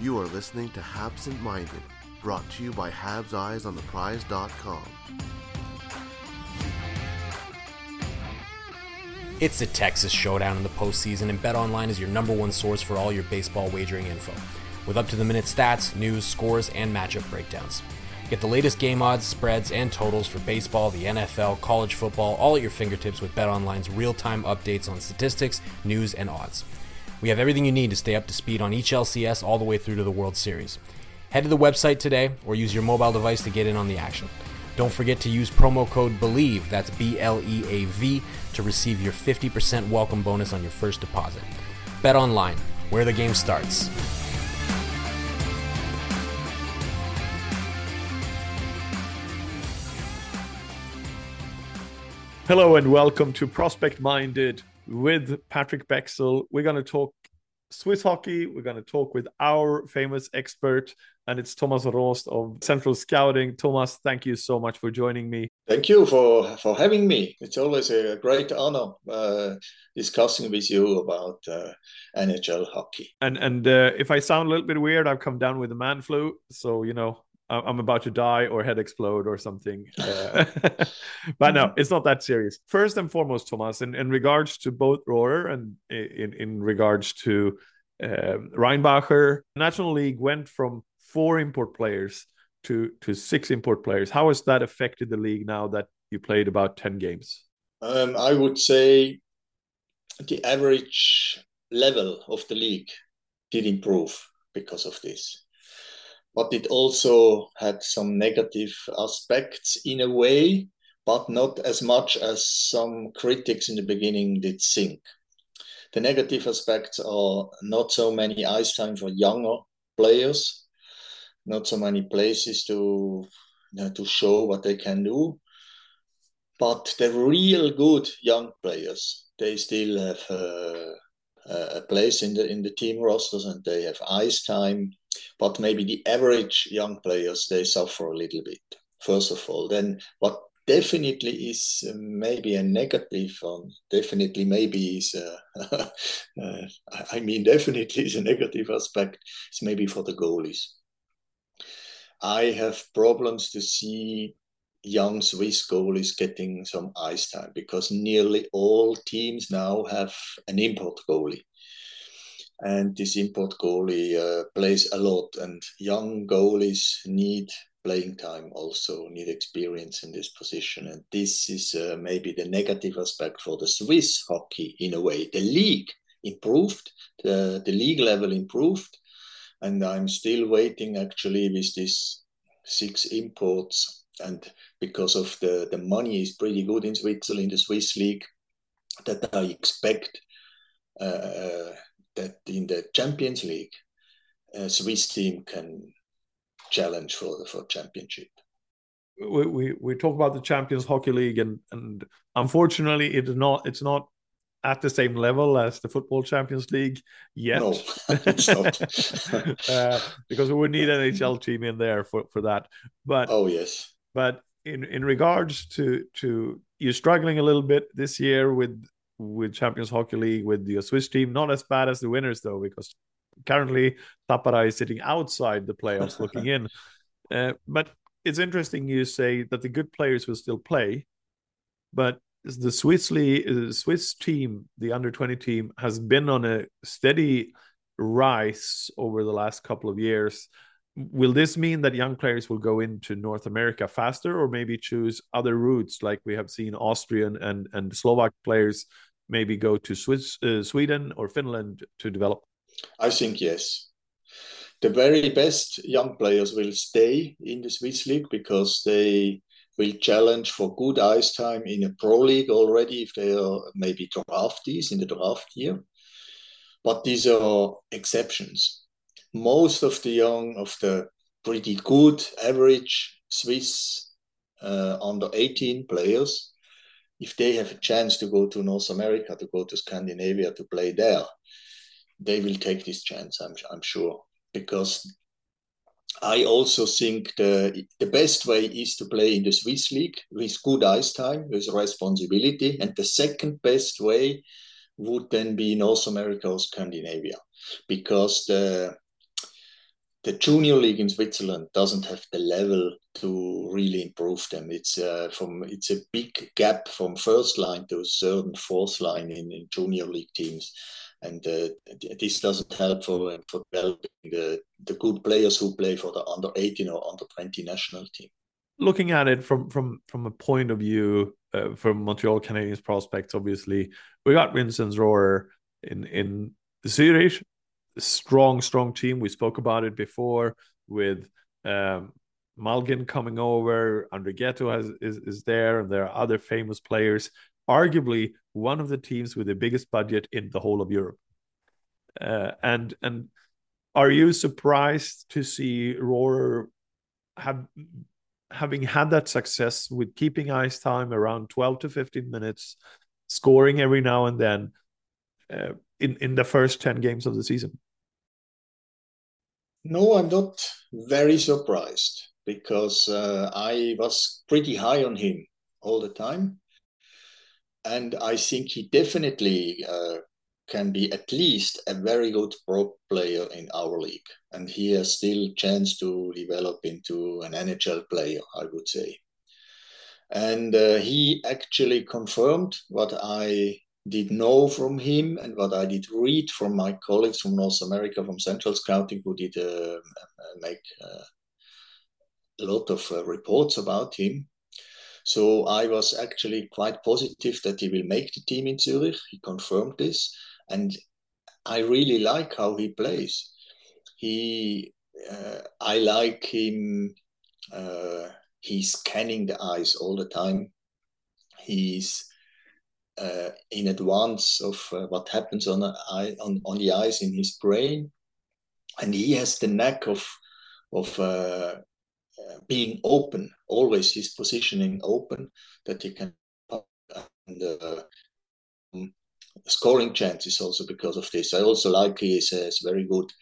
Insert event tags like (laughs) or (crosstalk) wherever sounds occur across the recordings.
You are listening to Habsent Minded, brought to you by Habs Eyes on the Prize.com. It's the Texas Showdown in the postseason, and BetOnline is your number one source for all your baseball wagering info, with up to the minute stats, news, scores, and matchup breakdowns. Get the latest game odds, spreads, and totals for baseball, the NFL, college football, all at your fingertips with BetOnline's real time updates on statistics, news, and odds. We have everything you need to stay up to speed on each LCS all the way through to the World Series. Head to the website today or use your mobile device to get in on the action. Don't forget to use promo code BLEAV, that's B L E A V, to receive your 50% welcome bonus on your first deposit. Bet online, where the game starts. Hello and welcome to Prospect Minded with Patrik Bexell. We're going to talk Swiss hockey. We're going to talk with our famous expert, and it's Thomas Roost of Central Scouting. Thomas, thank you so much for joining me. Thank you for, for having me. It's always a great honor uh, discussing with you about uh, NHL hockey. And and uh, if I sound a little bit weird, I've come down with a man flu, so you know I'm about to die or head explode or something. Uh, (laughs) (laughs) but no, it's not that serious. First and foremost, Thomas, in, in regards to both Rohrer and in, in regards to uh, Reinbacher, National League went from four import players to, to six import players. How has that affected the league now that you played about 10 games? Um, I would say the average level of the league did improve because of this but it also had some negative aspects in a way, but not as much as some critics in the beginning did think. The negative aspects are not so many ice time for younger players, not so many places to to show what they can do. But the real good young players, they still have uh, a place in the in the team rosters and they have ice time but maybe the average young players they suffer a little bit first of all. Then what definitely is uh, maybe a negative um, definitely maybe is uh, (laughs) uh, i mean definitely is a negative aspect is maybe for the goalies. I have problems to see young swiss goalies getting some ice time because nearly all teams now have an import goalie and this import goalie uh, plays a lot and young goalies need playing time also need experience in this position. And this is uh, maybe the negative aspect for the swiss hockey in a way. The league improved the, the league level improved and i'm still waiting actually with these six imports. And because of the the money is pretty good in switzerland in the swiss league that i expect uh, uh that in the Champions League, a Swiss team can challenge for the for championship. We, we we talk about the Champions Hockey League, and and unfortunately, it is not it's not at the same level as the Football Champions League yet. No, (laughs) it's not. (laughs) uh, because we would need an NHL team in there for for that. But oh yes, but in in regards to to you're struggling a little bit this year with with Champions Hockey League with the Swiss team. Not as bad as the winners though, because currently Tappara is sitting outside the playoffs, (laughs) looking in. Uh, but it's interesting you say that the good players will still play, but the Swiss league, Swiss team, the under twenty team, has been on a steady rise over the last couple of years. Will this mean that young players will go into North America faster, or maybe choose other routes, like we have seen Austrian and and Slovak players maybe go to Swiss, uh, Sweden or Finland to develop? I think yes. The very best young players will stay in the Swiss league because they will challenge for good ice time in a pro league already if they are maybe draftees in the draft year. but these are exceptions. Most of the young, of the pretty good average Swiss uh, under 18 players, if they have a chance to go to North America, to go to Scandinavia to play there, they will take this chance, I'm, I'm sure. Because I also think the, the best way is to play in the Swiss league with good ice time, with responsibility. And the second best way would then be North America or Scandinavia, because the the junior league in Switzerland doesn't have the level to really improve them. It's uh, from it's a big gap from first line to third and fourth line in, in junior league teams, and uh, this doesn't help for for developing the, the good players who play for the under 18 or under 20 national team. Looking at it from from from a point of view uh, from Montreal Canadiens prospects, obviously we got Vinzenz Rohrer in in Zurich strong, strong team. We spoke about it before with um, Malgin coming over. Andrighetto has, is, is there, and there are other famous players. Arguably, one of the teams with the biggest budget in the whole of Europe. Uh, and and are you surprised to see Rohrer have having had that success with keeping ice time around 12 to 15 minutes, scoring every now and then uh, in, in the first 10 games of the season? No, I'm not very surprised because uh, I was pretty high on him all the time. And I think he definitely uh, can be at least a very good pro player in our league. And he has still chance to develop into an NHL player, I would say. And uh, he actually confirmed what I did know from him and what I did read from my colleagues from North America, from Central Scouting, who did uh, make uh, a lot of uh, reports about him. So I was actually quite positive that he will make the team in Zurich. He confirmed this, and I really like how he plays. He, uh, I like him. Uh, he's scanning the ice all the time. He's uh, in advance of uh, what happens on, on, on the ice in his brain. And he has the knack of, of uh, uh being open, always his positioning open, that he can and uh, scoring chances also because of this. I also like he has very good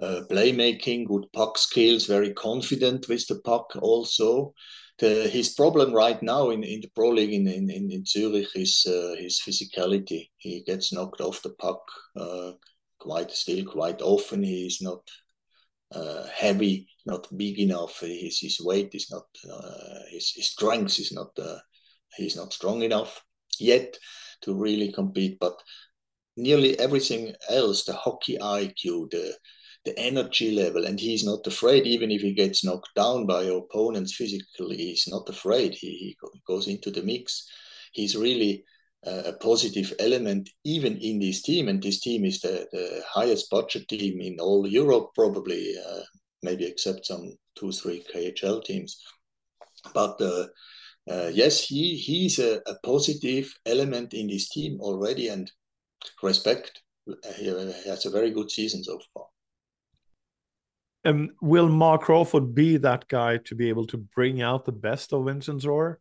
uh, playmaking, good puck skills, very confident with the puck also the, his problem right now in, in the Pro League in, in, in Zurich is uh, his physicality. He gets knocked off the puck uh, quite still quite often. He is not uh, heavy, not big enough. His, his weight is not, uh, his, his strength is not, uh, he's not strong enough yet to really compete. But nearly everything else, the hockey IQ, the the energy level, and he's not afraid, even if he gets knocked down by opponents physically, he's not afraid. He, he goes into the mix. He's really a positive element, even in this team, and this team is the, the highest budget team in all Europe, probably, uh, maybe except some two, three KHL teams. But uh, uh, yes, he he's a, a, positive element in this team already, and respect. He has a very good season so far. Um, will Marc Crawford be that guy to be able to bring out the best of Vinzenz Rohrer?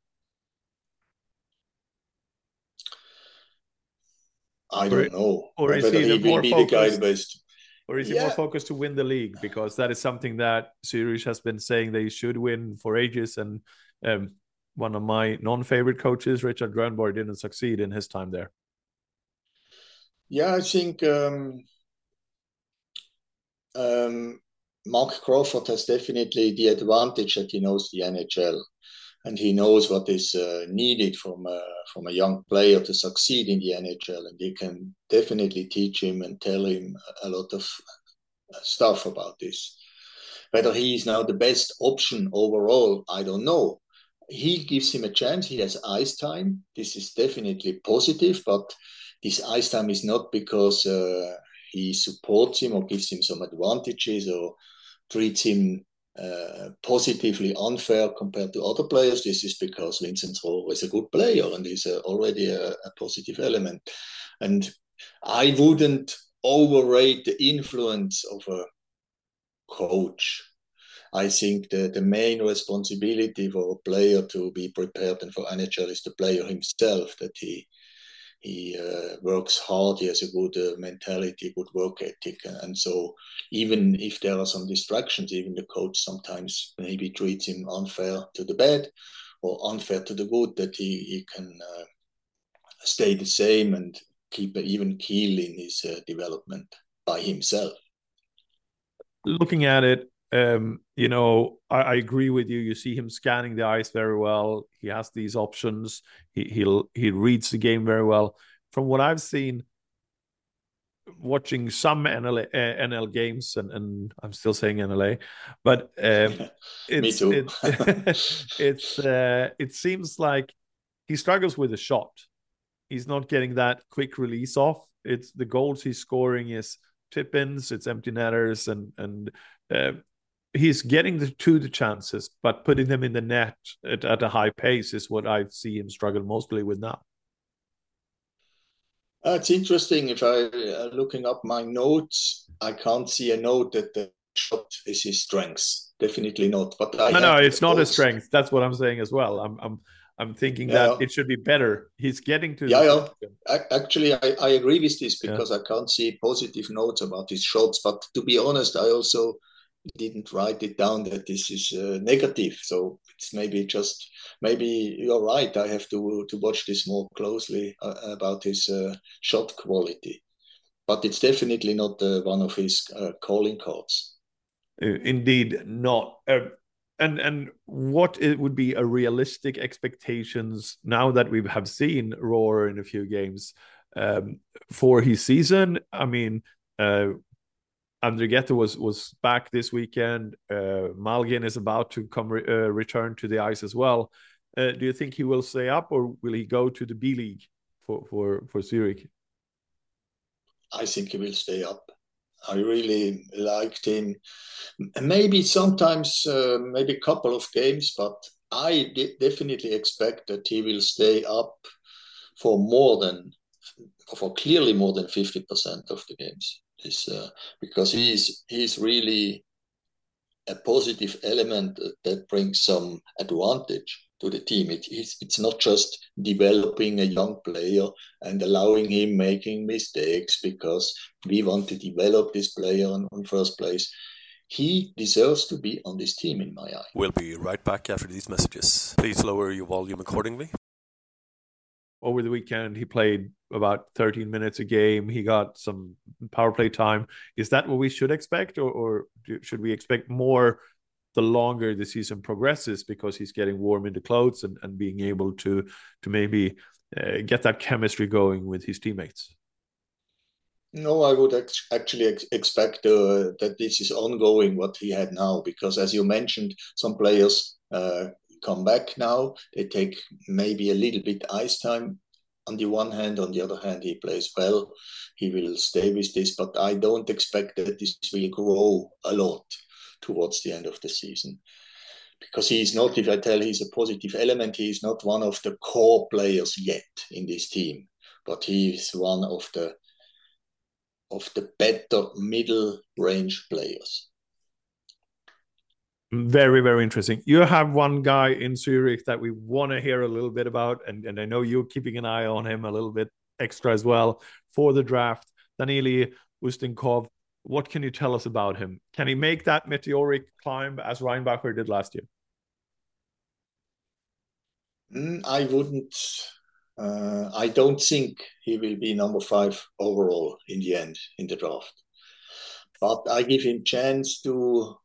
I don't know. Or is he, he more focused, Or is he yeah. more focused to win the league? Because that is something that Zurich has been saying they should win for ages. And um, one of my non-favorite coaches, Rikard Grönborg, didn't succeed in his time there. Yeah, I think um, um, Marc Crawford has definitely the advantage that he knows the NHL and he knows what is uh, needed from a, from a young player to succeed in the NHL, and he can definitely teach him and tell him a lot of stuff about this. Whether he is now the best option overall, I don't know. He gives him a chance. He has ice time. This is definitely positive, but this ice time is not because uh, he supports him or gives him some advantages or treats him uh, positively unfair compared to other players. This is because Vinzenz Rohrer is a good player and is uh, already a, a, positive element. And I wouldn't overrate the influence of a coach. I think the, the main responsibility for a player to be prepared and for NHL is the player himself, that he he uh, works hard, he has a good uh, mentality, good work ethic. And, so, even if there are some distractions, even the coach sometimes maybe treats him unfair to the bad or unfair to the good, that he, he can uh, stay the same and keep even keel in his uh, development by himself. Looking at it, um, you know, I, I, agree with you. You see him scanning the ice very well. He has these options. He he'll he reads the game very well. From what I've seen, watching some NL, uh, NL games, and, and I'm still saying NLA, but um, (laughs) Me too. it, (laughs) it's uh, it seems like he struggles with a shot. He's not getting that quick release off. It's the goals he's scoring is tip ins, it's empty netters, and and uh, he's getting the, to the chances, but putting them in the net at, at a high pace is what I see him struggle mostly with now. Uh, it's interesting. If I uh, looking up my notes, I can't see a note that the shot is his strength. Definitely not. But I no, no, it's not a strength. That's what I'm saying as well. I'm, I'm, I'm thinking yeah. that it should be better. He's getting to. Yeah, yeah. Actually, I, I agree with this because yeah. I can't see positive notes about his shots. But to be honest, I also didn't write it down that this is uh, negative. So it's maybe just maybe you're right. I have to to watch this more closely uh, about his uh, shot quality, but it's definitely not uh, one of his uh, calling cards. Indeed, not. and and what it would be a realistic expectations now that we have seen Rohrer in a few games um, for his season? I mean, uh, Andrighetto was was back this weekend. Uh, Malgin is about to come re- uh, return to the ice as well. Uh, do you think he will stay up, or will he go to the B League for for for Zurich? I think he will stay up. I really liked him. Maybe sometimes, uh, maybe a couple of games, but I definitely expect that he will stay up for more than, for clearly more than fifty percent of the games is uh, because he's he's really a positive element that brings some advantage to the team. It, it's, it's not just developing a young player and allowing him making mistakes because we want to develop this player in, in first place. He deserves to be on this team in my eye. We'll be right back after these messages. Please lower your volume accordingly over the weekend he played about 13 minutes a game. He got some power play time. Is that what we should expect or, or should we expect more the longer the season progresses because he's getting warm in the clothes and, and being able to to maybe uh, get that chemistry going with his teammates? No, I would ex- actually ex- expect uh, that this is ongoing what he had now, because as you mentioned, some players uh, come back now. They take maybe a little bit ice time on the one hand. On the other hand, he plays well. He will stay with this, but I don't expect that this will grow a lot towards the end of the season. Because he is not, if I tell he's a positive element, he is not one of the core players yet in this team, but he is one of the of the better middle range players. Very, very interesting. You have one guy in Zurich that we want to hear a little bit about, and, and I know you're keeping an eye on him a little bit extra as well for the draft. Daniil Ustinkov, what can you tell us about him? Can he make that meteoric climb as Reinbacher did last year? Mm, I wouldn't. Uh, I don't think he will be number five overall in the end in the draft, but I give him chance to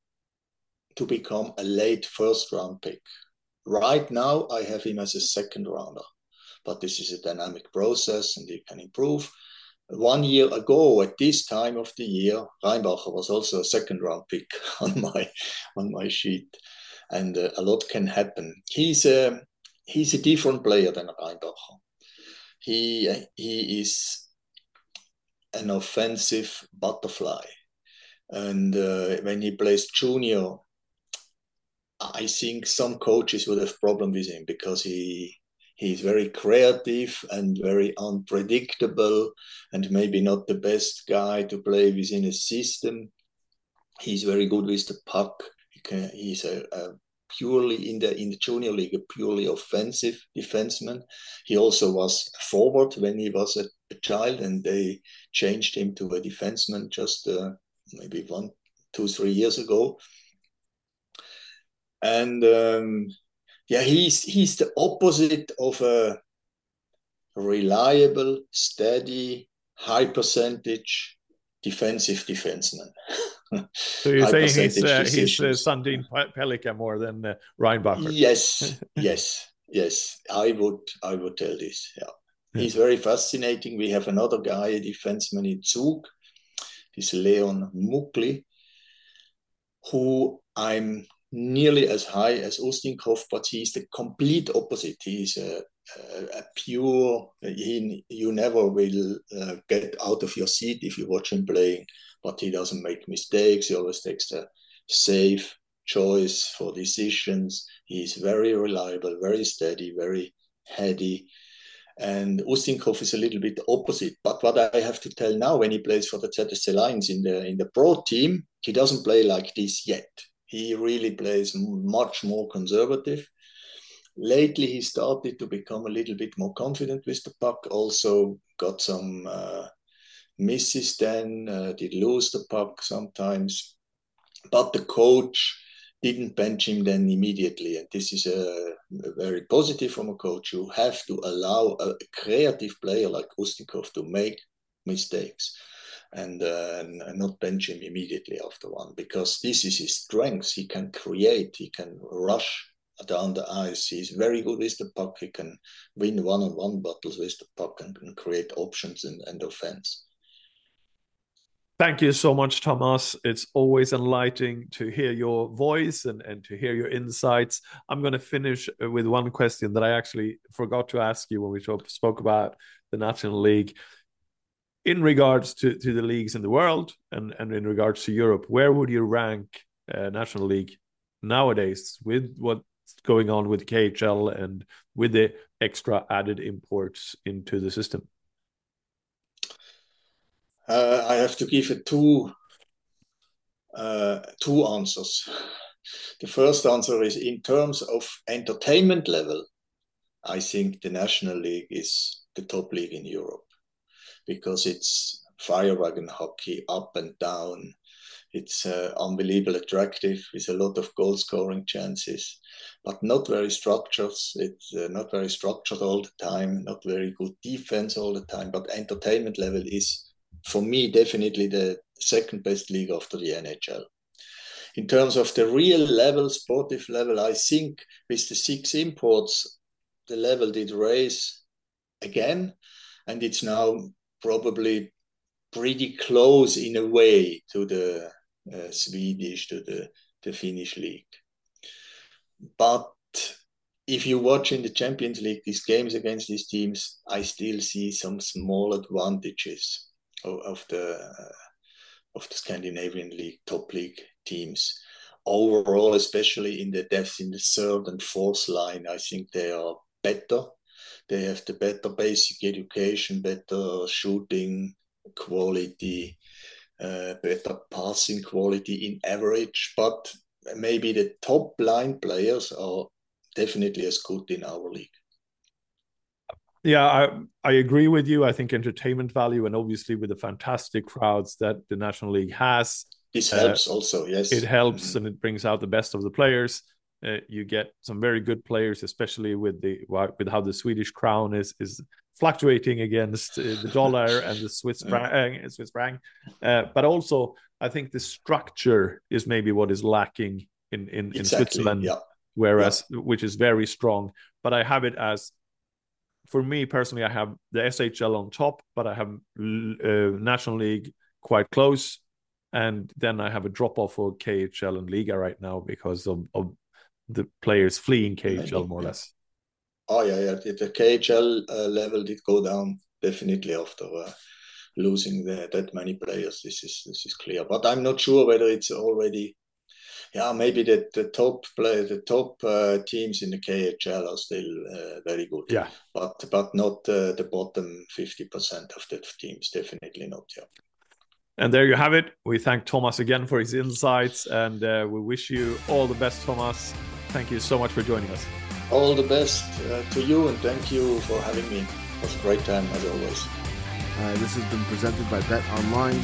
to become a late first round pick. Right now, I have him as a second rounder, but this is a dynamic process and he can improve. One year ago, at this time of the year, Reinbacher was also a second round pick (laughs) on my on my sheet, and uh, a lot can happen. He's a he's a different player than Reinbacher. He he is an offensive butterfly, and uh, when he plays junior, I think some coaches would have problem with him because he He's very creative and very unpredictable, and maybe not the best guy to play within a system. He's very good with the puck. He can, he's a, a purely in the in the junior league, a purely offensive defenseman. He also was a forward when he was a, a child, and they changed him to a defenseman just uh, maybe one, two, three years ago. And um, yeah, he's he's the opposite of a reliable, steady, high percentage defensive defenseman. so you're (laughs) saying he's uh, he's uh, Sandin Pellikka more than uh, Reinbacher? Yes, (laughs) yes, yes. I would I would tell this. Yeah. yeah. he's very fascinating. We have another guy, a defenseman in Zug, this Leon Muggli, who I'm nearly as high as Ustinkov, but he's the complete opposite. He's a, a, a pure, he, you never will uh, get out of your seat if you watch him playing, but he doesn't make mistakes. He always takes the safe choice for decisions. He's very reliable, very steady, very heady. And Ustinkov is a little bit opposite. But what I have to tell now, when he plays for the ZSC Lions in the in the pro team, he doesn't play like this yet he really plays much more conservative. Lately, he started to become a little bit more confident with the puck. Also, got some uh, misses then, uh, did lose the puck sometimes. But the coach didn't bench him then immediately. And this is a, a very positive from a coach. You have to allow a creative player like Ustinkov to make mistakes and, uh, not bench him immediately after one because this is his strength. He can create, he can rush down the ice. He's very good with the puck. He can win one-on-one battles with the puck and, and create options and, and offense. Thank you so much, Thomas. It's always enlightening to hear your voice and, and to hear your insights. I'm going to finish with one question that I actually forgot to ask you when we spoke about the National League in regards to, to the leagues in the world and, and in regards to Europe, where would you rank uh, National League nowadays with what's going on with KHL and with the extra added imports into the system? Uh, I have to give it two uh, two answers. The first answer is in terms of entertainment level, I think the National League is the top league in Europe because it's fire wagon hockey up and down. It's uh, unbelievably attractive with a lot of goal scoring chances, but not very structured. It's uh, not very structured all the time, not very good defense all the time. But entertainment level is, for me, definitely the second best league after the NHL. In terms of the real level, sportive level, I think with the six imports, the level did raise again, and it's now probably pretty close in a way to the uh, Swedish, to the, the Finnish league. But if you watch in the Champions League these games against these teams, I still see some small advantages of, of the uh, of the Scandinavian league, top league teams. Overall, especially in the depth in the third and fourth line, I think they are better they have the better basic education, better shooting quality, uh, better passing quality in average. But maybe the top line players are definitely as good in our league. Yeah, I, I agree with you. I think entertainment value and obviously with the fantastic crowds that the National League has. This helps uh, also, yes. It helps mm-hmm. and it brings out the best of the players. Uh, you get some very good players, especially with the with how the Swedish crown is is fluctuating against uh, the dollar (laughs) and the Swiss franc. Uh, Swiss franc. Uh, but also, I think the structure is maybe what is lacking in in, exactly. in Switzerland, yeah. whereas yeah. which is very strong. But I have it as for me personally, I have the SHL on top, but I have uh, National League quite close, and then I have a drop off for KHL and Liga right now because of, of the players fleeing KHL more or less. Oh yeah, yeah. The KHL uh, level did go down definitely after uh, losing the, that many players. This is this is clear, but I'm not sure whether it's already yeah, maybe the, the top play, the top uh, teams in the KHL are still uh, very good. Yeah, but but not uh, the bottom fifty percent of the teams. Definitely not. Yeah. And there you have it. We thank Thomas again for his insights, and uh, we wish you all the best, Thomas. Thank you so much for joining us. All the best uh, to you, and thank you for having me. It was a great time as always. Uh, this has been presented by Bet Online.